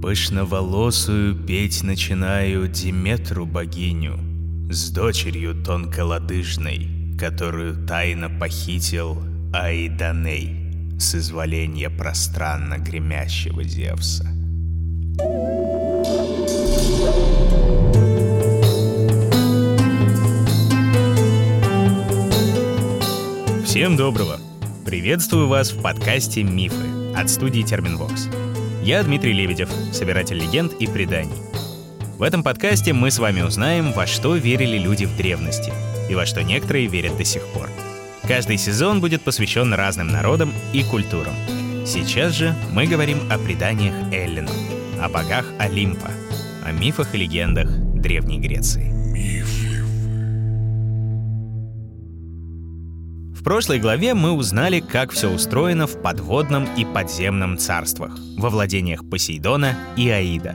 Пышноволосую петь начинаю Диметру богиню С дочерью тонколодыжной, Которую тайно похитил Аиданей С изволения пространно гремящего Зевса. Всем доброго! Приветствую вас в подкасте «Мифы» от студии Терминвокс. Я Дмитрий Лебедев, собиратель легенд и преданий. В этом подкасте мы с вами узнаем, во что верили люди в древности и во что некоторые верят до сих пор. Каждый сезон будет посвящен разным народам и культурам. Сейчас же мы говорим о преданиях Эллинов, о богах Олимпа, о мифах и легендах Древней Греции. В прошлой главе мы узнали, как все устроено в подводном и подземном царствах, во владениях Посейдона и Аида.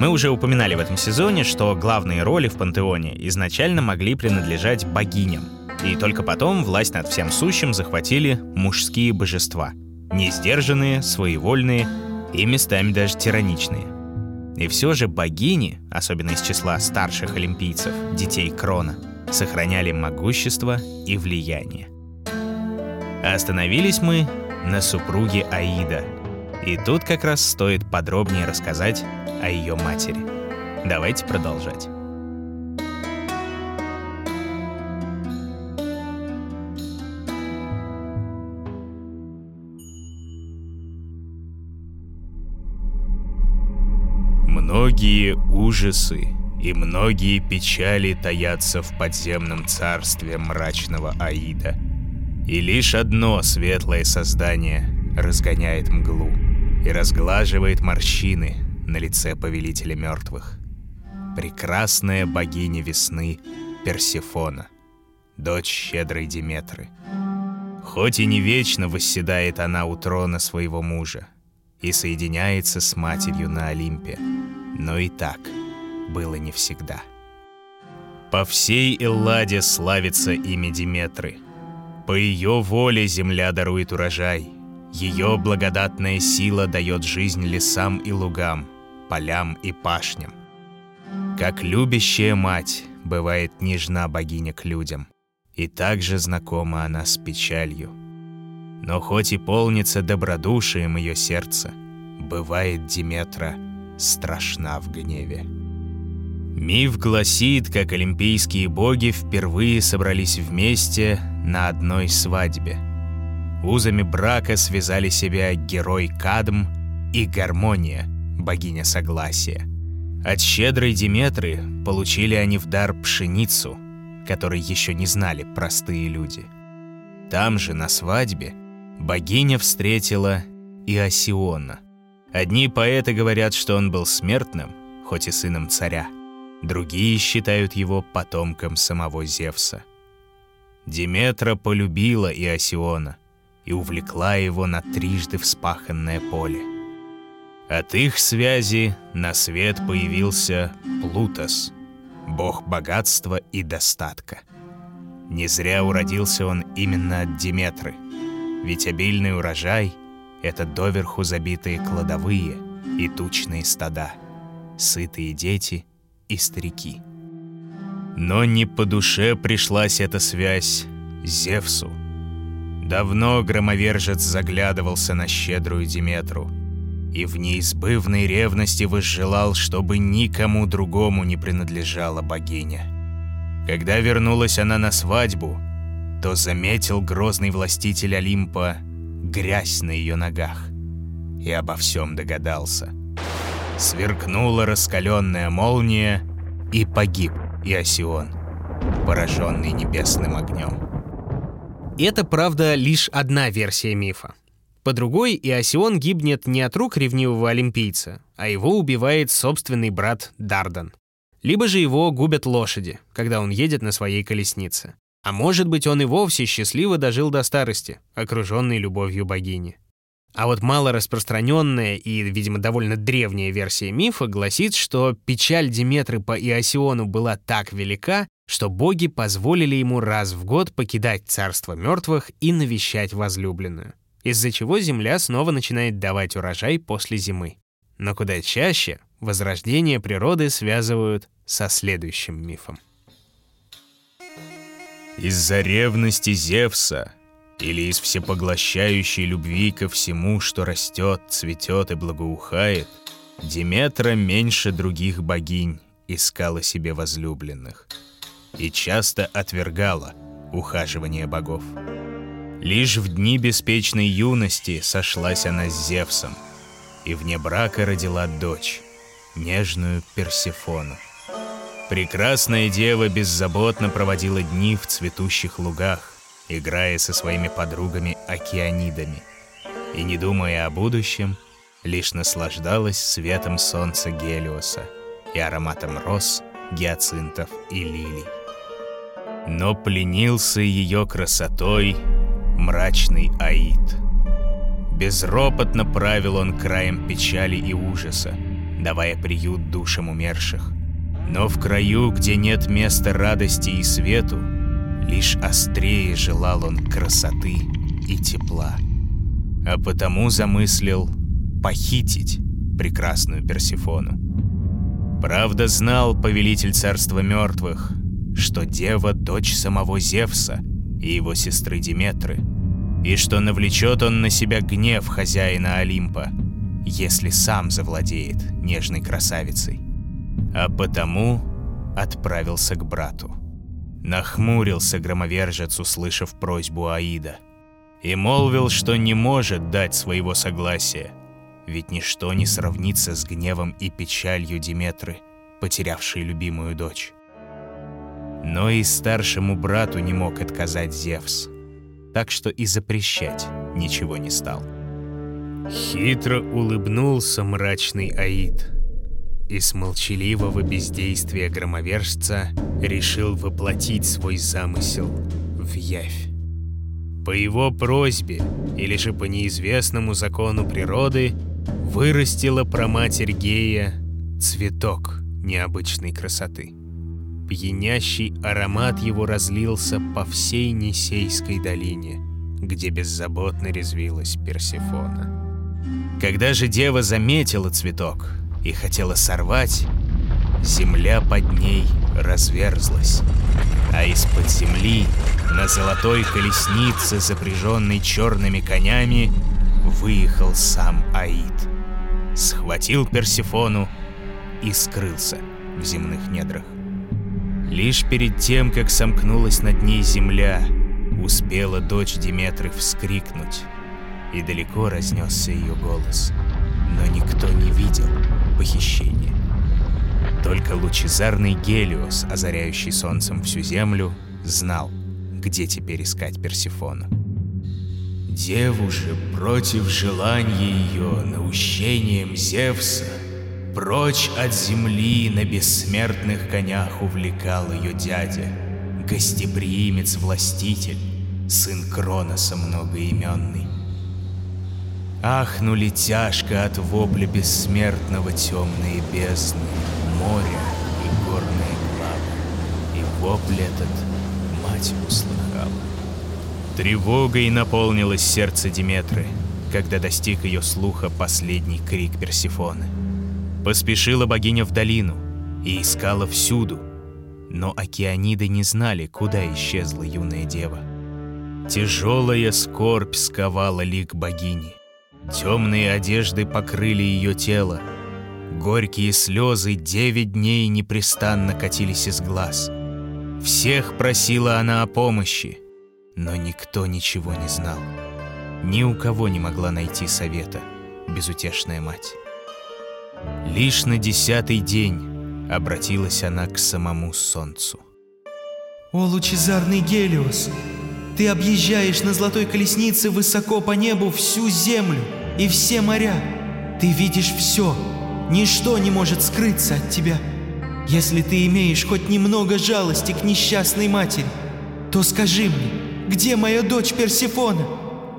Мы уже упоминали в этом сезоне, что главные роли в пантеоне изначально могли принадлежать богиням, и только потом власть над всем сущим захватили мужские божества, несдержанные, своевольные и местами даже тираничные. И все же богини, особенно из числа старших олимпийцев, детей Крона, сохраняли могущество и влияние. Остановились мы на супруге Аида. И тут как раз стоит подробнее рассказать о ее матери. Давайте продолжать. Многие ужасы и многие печали таятся в подземном царстве мрачного Аида. И лишь одно светлое создание разгоняет мглу и разглаживает морщины на лице повелителя мертвых. Прекрасная богиня весны Персефона, дочь щедрой Диметры. Хоть и не вечно восседает она у трона своего мужа и соединяется с матерью на Олимпе, но и так — было не всегда. По всей Элладе славится имя Диметры. По ее воле земля дарует урожай. Ее благодатная сила дает жизнь лесам и лугам, полям и пашням. Как любящая мать бывает нежна богиня к людям, и также знакома она с печалью. Но хоть и полнится добродушием ее сердце, бывает Диметра страшна в гневе. Миф гласит, как олимпийские боги впервые собрались вместе на одной свадьбе. Узами брака связали себя герой Кадм и Гармония, богиня согласия. От щедрой Диметры получили они в дар пшеницу, которой еще не знали простые люди. Там же, на свадьбе, богиня встретила и Осиона. Одни поэты говорят, что он был смертным, хоть и сыном царя – Другие считают его потомком самого Зевса. Диметра полюбила Иосиона и увлекла его на трижды вспаханное поле. От их связи на свет появился Плутос, бог богатства и достатка. Не зря уродился он именно от Диметры, ведь обильный урожай — это доверху забитые кладовые и тучные стада, сытые дети — и старики. Но не по душе пришлась эта связь Зевсу. Давно громовержец заглядывался на щедрую Диметру и в неизбывной ревности возжелал, чтобы никому другому не принадлежала богиня. Когда вернулась она на свадьбу, то заметил грозный властитель Олимпа грязь на ее ногах и обо всем догадался – Сверкнула раскаленная молния, и погиб Иосион, пораженный небесным огнем. Это, правда, лишь одна версия мифа. По другой, Иосион гибнет не от рук ревнивого олимпийца, а его убивает собственный брат Дардан. Либо же его губят лошади, когда он едет на своей колеснице. А может быть, он и вовсе счастливо дожил до старости, окруженный любовью богини. А вот мало распространенная и, видимо, довольно древняя версия мифа гласит, что печаль Диметры по Иосиону была так велика, что боги позволили ему раз в год покидать царство мертвых и навещать возлюбленную, из-за чего земля снова начинает давать урожай после зимы. но куда чаще возрождение природы связывают со следующим мифом. Из-за ревности Зевса или из всепоглощающей любви ко всему, что растет, цветет и благоухает, Диметра меньше других богинь искала себе возлюбленных и часто отвергала ухаживание богов. Лишь в дни беспечной юности сошлась она с Зевсом, и вне брака родила дочь, нежную Персефону. Прекрасная дева беззаботно проводила дни в цветущих лугах, играя со своими подругами-океанидами, и, не думая о будущем, лишь наслаждалась светом солнца Гелиоса и ароматом роз, гиацинтов и лилий. Но пленился ее красотой мрачный Аид. Безропотно правил он краем печали и ужаса, давая приют душам умерших. Но в краю, где нет места радости и свету, лишь острее желал он красоты и тепла. А потому замыслил похитить прекрасную Персифону. Правда знал повелитель царства мертвых, что дева — дочь самого Зевса и его сестры Диметры, и что навлечет он на себя гнев хозяина Олимпа, если сам завладеет нежной красавицей. А потому отправился к брату. Нахмурился громовержец, услышав просьбу Аида, и молвил, что не может дать своего согласия — ведь ничто не сравнится с гневом и печалью Диметры, потерявшей любимую дочь. Но и старшему брату не мог отказать Зевс, так что и запрещать ничего не стал. Хитро улыбнулся мрачный Аид и с молчаливого бездействия громовержца решил воплотить свой замысел в явь. По его просьбе или же по неизвестному закону природы вырастила проматерь Гея цветок необычной красоты. Пьянящий аромат его разлился по всей Несейской долине, где беззаботно резвилась Персефона. Когда же дева заметила цветок и хотела сорвать, земля под ней разверзлась, а из-под земли на золотой колеснице, запряженной черными конями, выехал сам Аид. Схватил Персифону и скрылся в земных недрах. Лишь перед тем, как сомкнулась над ней земля, успела дочь Диметры вскрикнуть, и далеко разнесся ее голос. Но никто не видел похищения. Только лучезарный Гелиос, озаряющий солнцем всю землю, знал, где теперь искать Персифону. Деву же против желания ее наущением Зевса Прочь от земли на бессмертных конях увлекал ее дядя, Гостеприимец-властитель, сын Кроноса многоименный. Ахнули тяжко от вопля бессмертного темные бездны, моря и горные главы, и вопль этот мать услыхала. Тревогой наполнилось сердце Диметры, когда достиг ее слуха последний крик Персифоны. Поспешила богиня в долину и искала всюду, но океаниды не знали, куда исчезла юная дева. Тяжелая скорбь сковала лик богини. Темные одежды покрыли ее тело. Горькие слезы девять дней непрестанно катились из глаз. Всех просила она о помощи, но никто ничего не знал. Ни у кого не могла найти совета безутешная мать. Лишь на десятый день обратилась она к самому солнцу. «О, лучезарный Гелиос, ты объезжаешь на золотой колеснице высоко по небу всю землю и все моря. Ты видишь все, ничто не может скрыться от тебя. Если ты имеешь хоть немного жалости к несчастной матери, то скажи мне, где моя дочь Персифона?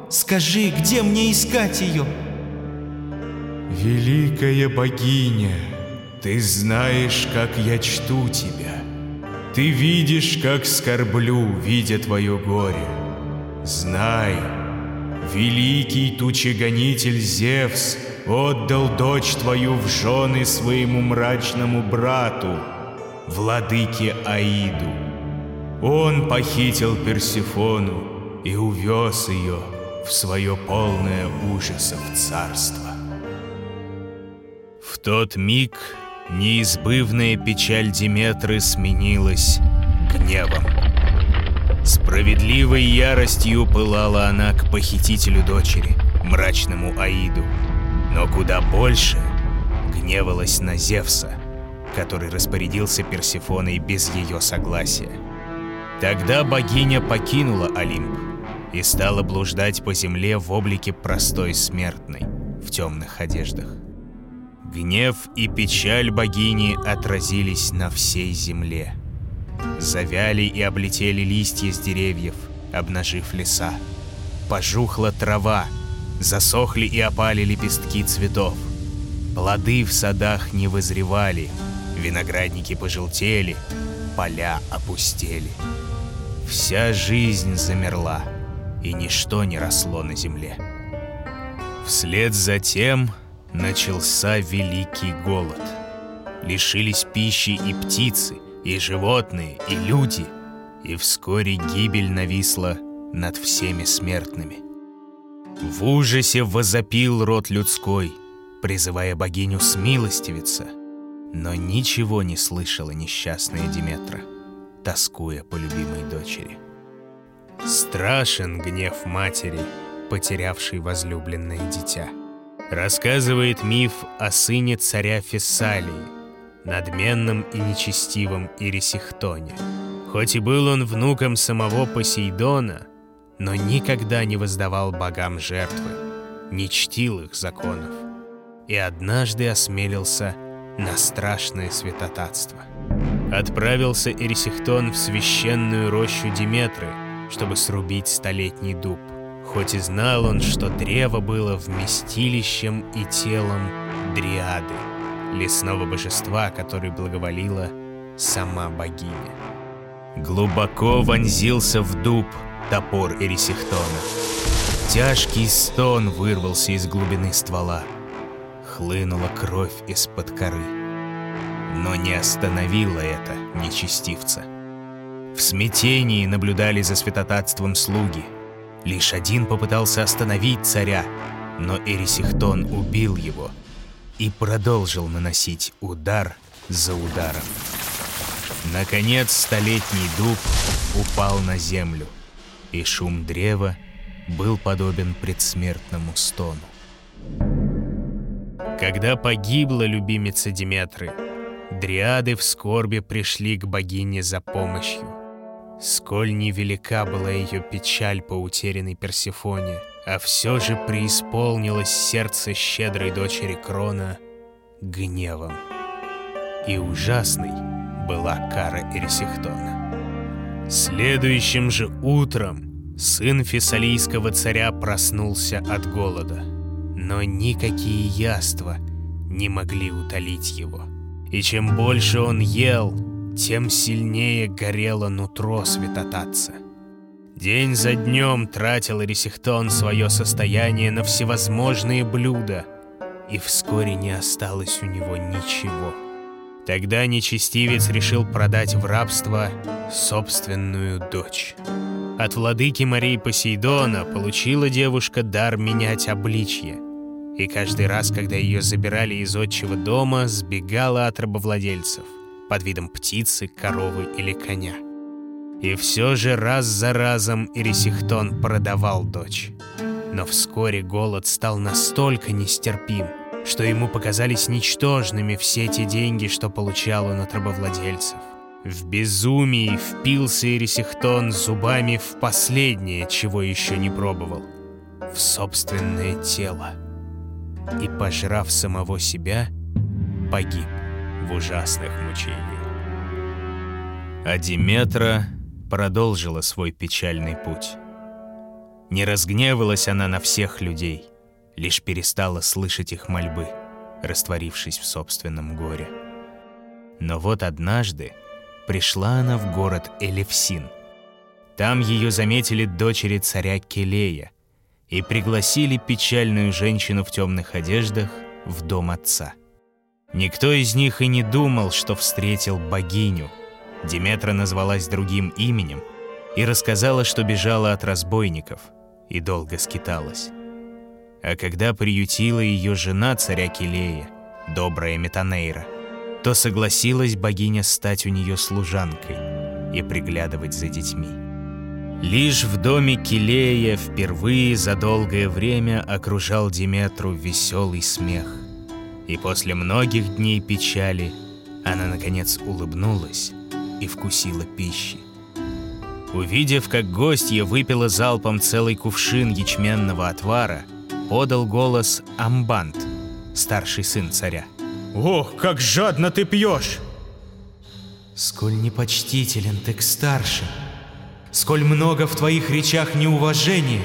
Скажи, где мне искать ее?» «Великая богиня, ты знаешь, как я чту тебя. Ты видишь, как скорблю, видя твое горе. Знай, великий тучегонитель Зевс отдал дочь твою в жены своему мрачному брату, владыке Аиду. Он похитил Персифону и увез ее в свое полное ужасов царство. В тот миг неизбывная печаль Диметры сменилась гневом. Справедливой яростью пылала она к похитителю дочери, мрачному Аиду. Но куда больше гневалась на Зевса, который распорядился Персифоной без ее согласия. Тогда богиня покинула Олимп и стала блуждать по земле в облике простой смертной в темных одеждах. Гнев и печаль богини отразились на всей земле. Завяли и облетели листья с деревьев, обнажив леса. Пожухла трава, засохли и опали лепестки цветов. Плоды в садах не вызревали, виноградники пожелтели, поля опустели. Вся жизнь замерла, и ничто не росло на земле. Вслед за тем начался великий голод. Лишились пищи и птицы, и животные, и люди, и вскоре гибель нависла над всеми смертными. В ужасе возопил род людской, призывая богиню смилостивиться, но ничего не слышала несчастная Диметра, тоскуя по любимой дочери. Страшен гнев матери, потерявшей возлюбленное дитя. Рассказывает миф о сыне царя Фессалии – надменном и нечестивом Ирисихтоне. Хоть и был он внуком самого Посейдона, но никогда не воздавал богам жертвы, не чтил их законов, и однажды осмелился на страшное святотатство. Отправился Эрисихтон в священную рощу Диметры, чтобы срубить столетний дуб, хоть и знал он, что древо было вместилищем и телом Дриады — лесного божества, который благоволила сама богиня. Глубоко вонзился в дуб топор Эрисихтона. Тяжкий стон вырвался из глубины ствола. Хлынула кровь из-под коры. Но не остановило это нечестивца. В смятении наблюдали за святотатством слуги. Лишь один попытался остановить царя, но Эрисихтон убил его — и продолжил наносить удар за ударом. Наконец столетний дуб упал на землю, и шум древа был подобен предсмертному стону. Когда погибла любимица Диметры, дриады в скорби пришли к богине за помощью. Сколь невелика была ее печаль по утерянной Персифоне — а все же преисполнилось сердце щедрой дочери Крона гневом. И ужасной была кара Эрисихтона. Следующим же утром сын фессалийского царя проснулся от голода, но никакие яства не могли утолить его. И чем больше он ел, тем сильнее горело нутро святотатца. День за днем тратил Ресихтон свое состояние на всевозможные блюда, и вскоре не осталось у него ничего. Тогда нечестивец решил продать в рабство собственную дочь. От владыки Марии Посейдона получила девушка дар менять обличье, и каждый раз, когда ее забирали из отчего дома, сбегала от рабовладельцев под видом птицы, коровы или коня. И все же раз за разом Ирисихтон продавал дочь. Но вскоре голод стал настолько нестерпим, что ему показались ничтожными все те деньги, что получал он от рабовладельцев. В безумии впился Ирисихтон зубами в последнее, чего еще не пробовал — в собственное тело. И, пожрав самого себя, погиб в ужасных мучениях. А Диметра продолжила свой печальный путь. Не разгневалась она на всех людей, лишь перестала слышать их мольбы, растворившись в собственном горе. Но вот однажды пришла она в город Элевсин. Там ее заметили дочери царя Келея и пригласили печальную женщину в темных одеждах в дом отца. Никто из них и не думал, что встретил богиню. Диметра назвалась другим именем и рассказала, что бежала от разбойников и долго скиталась. А когда приютила ее жена царя Килея, добрая Метанейра, то согласилась богиня стать у нее служанкой и приглядывать за детьми. Лишь в доме Килея впервые за долгое время окружал Диметру веселый смех. И после многих дней печали она, наконец, улыбнулась и вкусила пищи. Увидев, как гостья выпила залпом целый кувшин ячменного отвара, подал голос Амбант, старший сын царя. «Ох, как жадно ты пьешь!» «Сколь непочтителен ты к старшим!» сколь много в твоих речах неуважения,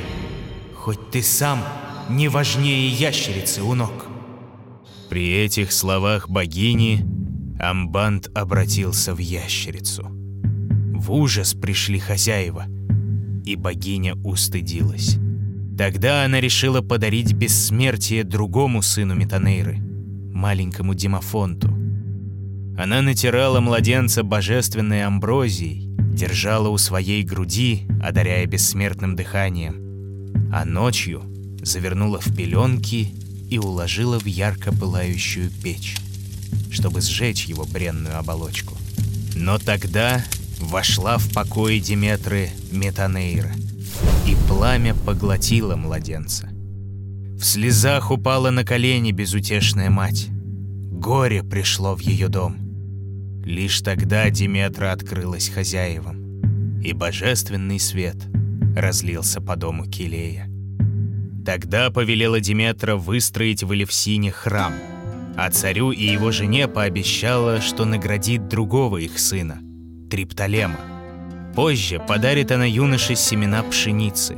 хоть ты сам не важнее ящерицы у ног. При этих словах богини Амбант обратился в ящерицу. В ужас пришли хозяева, и богиня устыдилась. Тогда она решила подарить бессмертие другому сыну Метанейры, маленькому Димофонту. Она натирала младенца божественной амброзией, держала у своей груди, одаряя бессмертным дыханием, а ночью завернула в пеленки и уложила в ярко пылающую печь, чтобы сжечь его бренную оболочку. Но тогда вошла в покой Диметры Метанейра, и пламя поглотило младенца. В слезах упала на колени безутешная мать. Горе пришло в ее дом. Лишь тогда Диметра открылась хозяевам, и божественный свет разлился по дому Килея. Тогда повелела Диметра выстроить в Элевсине храм, а царю и его жене пообещала, что наградит другого их сына, Триптолема. Позже подарит она юноше семена пшеницы,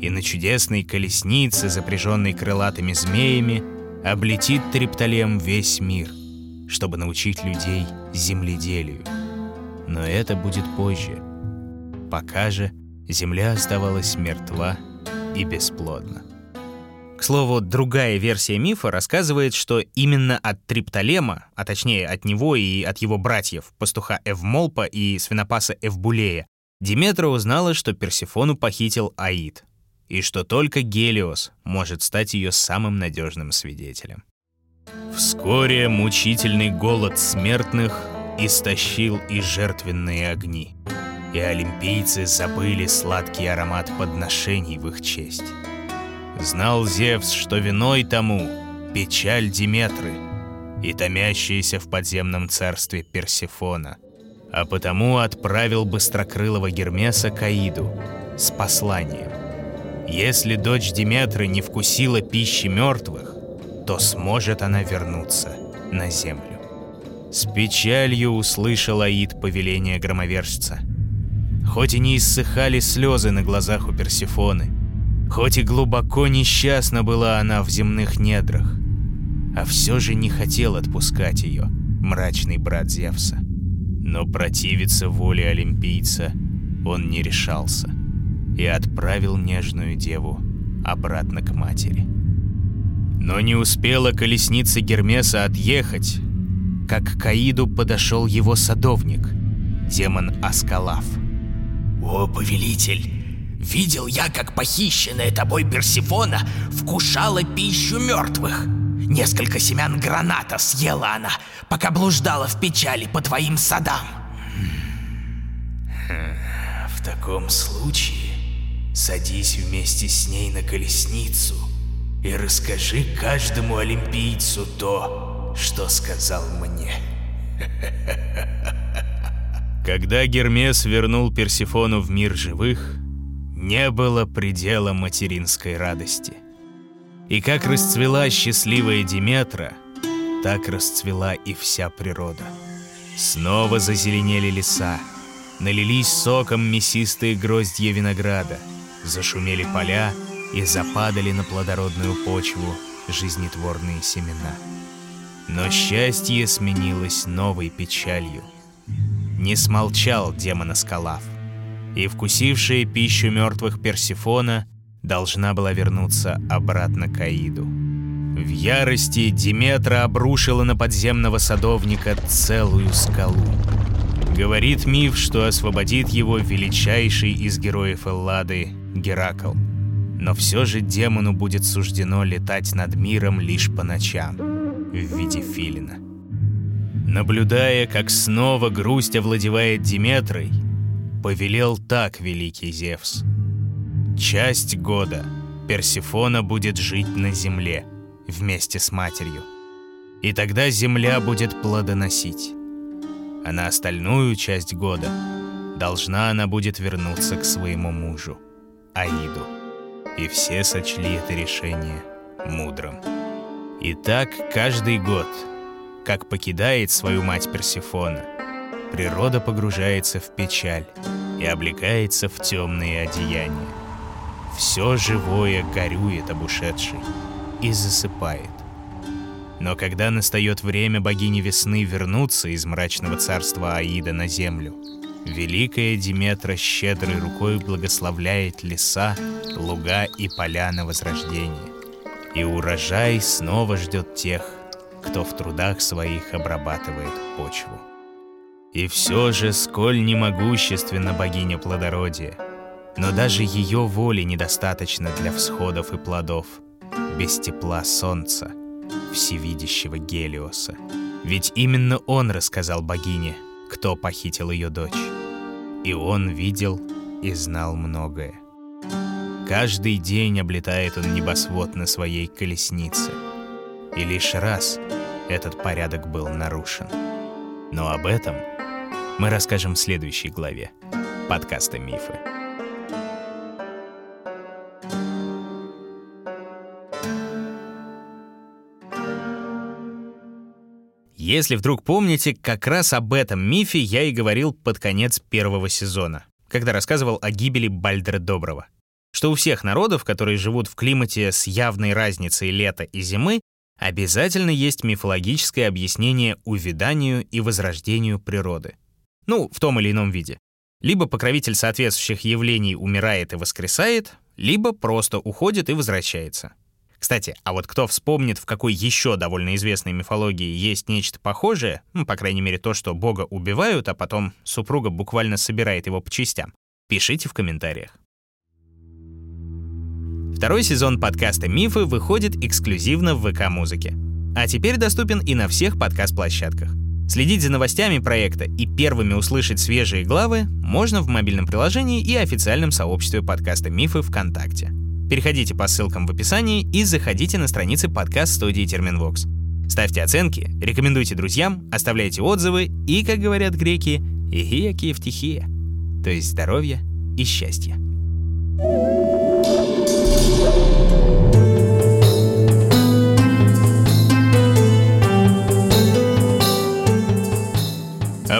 и на чудесной колеснице, запряженной крылатыми змеями, облетит Триптолем весь мир — чтобы научить людей земледелию. Но это будет позже. Пока же земля оставалась мертва и бесплодна. К слову, другая версия мифа рассказывает, что именно от Триптолема, а точнее от него и от его братьев, пастуха Эвмолпа и свинопаса Эвбулея, Диметра узнала, что Персифону похитил Аид, и что только Гелиос может стать ее самым надежным свидетелем. Вскоре мучительный голод смертных истощил и жертвенные огни, и олимпийцы забыли сладкий аромат подношений в их честь. Знал Зевс, что виной тому печаль Диметры и томящаяся в подземном царстве Персефона, а потому отправил быстрокрылого Гермеса к Аиду с посланием. Если дочь Диметры не вкусила пищи мертвых, то сможет она вернуться на землю. С печалью услышал Аид повеление громовержца. Хоть и не иссыхали слезы на глазах у Персифоны, хоть и глубоко несчастна была она в земных недрах, а все же не хотел отпускать ее, мрачный брат Зевса. Но противиться воле олимпийца он не решался и отправил нежную деву обратно к матери. Но не успела колесница Гермеса отъехать, как к Каиду подошел его садовник, демон Аскалав. «О, повелитель, видел я, как похищенная тобой Персифона вкушала пищу мертвых. Несколько семян граната съела она, пока блуждала в печали по твоим садам». В таком случае садись вместе с ней на колесницу – и расскажи каждому олимпийцу то, что сказал мне. Когда Гермес вернул Персифону в мир живых, не было предела материнской радости. И как расцвела счастливая Диметра, так расцвела и вся природа. Снова зазеленели леса, налились соком мясистые гроздья винограда, зашумели поля, и западали на плодородную почву жизнетворные семена. Но счастье сменилось новой печалью. Не смолчал демона Скалав, и вкусившая пищу мертвых Персифона должна была вернуться обратно к Аиду. В ярости Диметра обрушила на подземного садовника целую скалу. Говорит миф, что освободит его величайший из героев Эллады Геракл. Но все же демону будет суждено летать над миром лишь по ночам в виде филина. Наблюдая, как снова грусть овладевает Диметрой, повелел так великий Зевс. Часть года Персифона будет жить на земле вместе с матерью. И тогда земля будет плодоносить. А на остальную часть года должна она будет вернуться к своему мужу, Аиду. И все сочли это решение мудрым. И так каждый год – как покидает свою мать Персифона, природа погружается в печаль и облекается в темные одеяния. Все живое горюет об ушедшей и засыпает. Но когда настает время богини весны вернуться из мрачного царства Аида на землю, великая Диметра щедрой рукой благословляет леса, луга и поля на возрождение. И урожай снова ждет тех, кто в трудах своих обрабатывает почву. И все же, сколь немогущественна богиня плодородия, но даже ее воли недостаточно для всходов и плодов, без тепла солнца, всевидящего Гелиоса. Ведь именно он рассказал богине, кто похитил ее дочь. И он видел и знал многое. Каждый день облетает он небосвод на своей колеснице — и лишь раз этот порядок был нарушен. Но об этом мы расскажем в следующей главе подкаста «Мифы». Если вдруг помните, как раз об этом мифе я и говорил под конец первого сезона, когда рассказывал о гибели Бальдера Доброго. Что у всех народов, которые живут в климате с явной разницей лета и зимы, Обязательно есть мифологическое объяснение увяданию и возрождению природы. Ну, в том или ином виде. Либо покровитель соответствующих явлений умирает и воскресает, либо просто уходит и возвращается. Кстати, а вот кто вспомнит, в какой еще довольно известной мифологии есть нечто похожее, ну, по крайней мере, то, что бога убивают, а потом супруга буквально собирает его по частям, пишите в комментариях. Второй сезон подкаста «Мифы» выходит эксклюзивно в ВК-музыке. А теперь доступен и на всех подкаст-площадках. Следить за новостями проекта и первыми услышать свежие главы можно в мобильном приложении и официальном сообществе подкаста «Мифы» ВКонтакте. Переходите по ссылкам в описании и заходите на страницы подкаст-студии Терминвокс. Ставьте оценки, рекомендуйте друзьям, оставляйте отзывы и, как говорят греки, «игия киевтихия», то есть здоровья и счастья.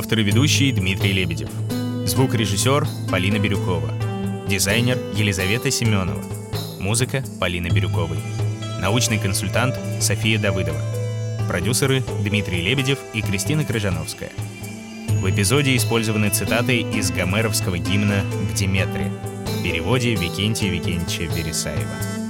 Автор и ведущий Дмитрий Лебедев. Звукорежиссер Полина Бирюкова. Дизайнер Елизавета Семенова. Музыка Полины Бирюковой. Научный консультант София Давыдова. Продюсеры Дмитрий Лебедев и Кристина Крыжановская. В эпизоде использованы цитаты из гомеровского гимна «К Диметре» в переводе Викентия Викентьевича Вересаева.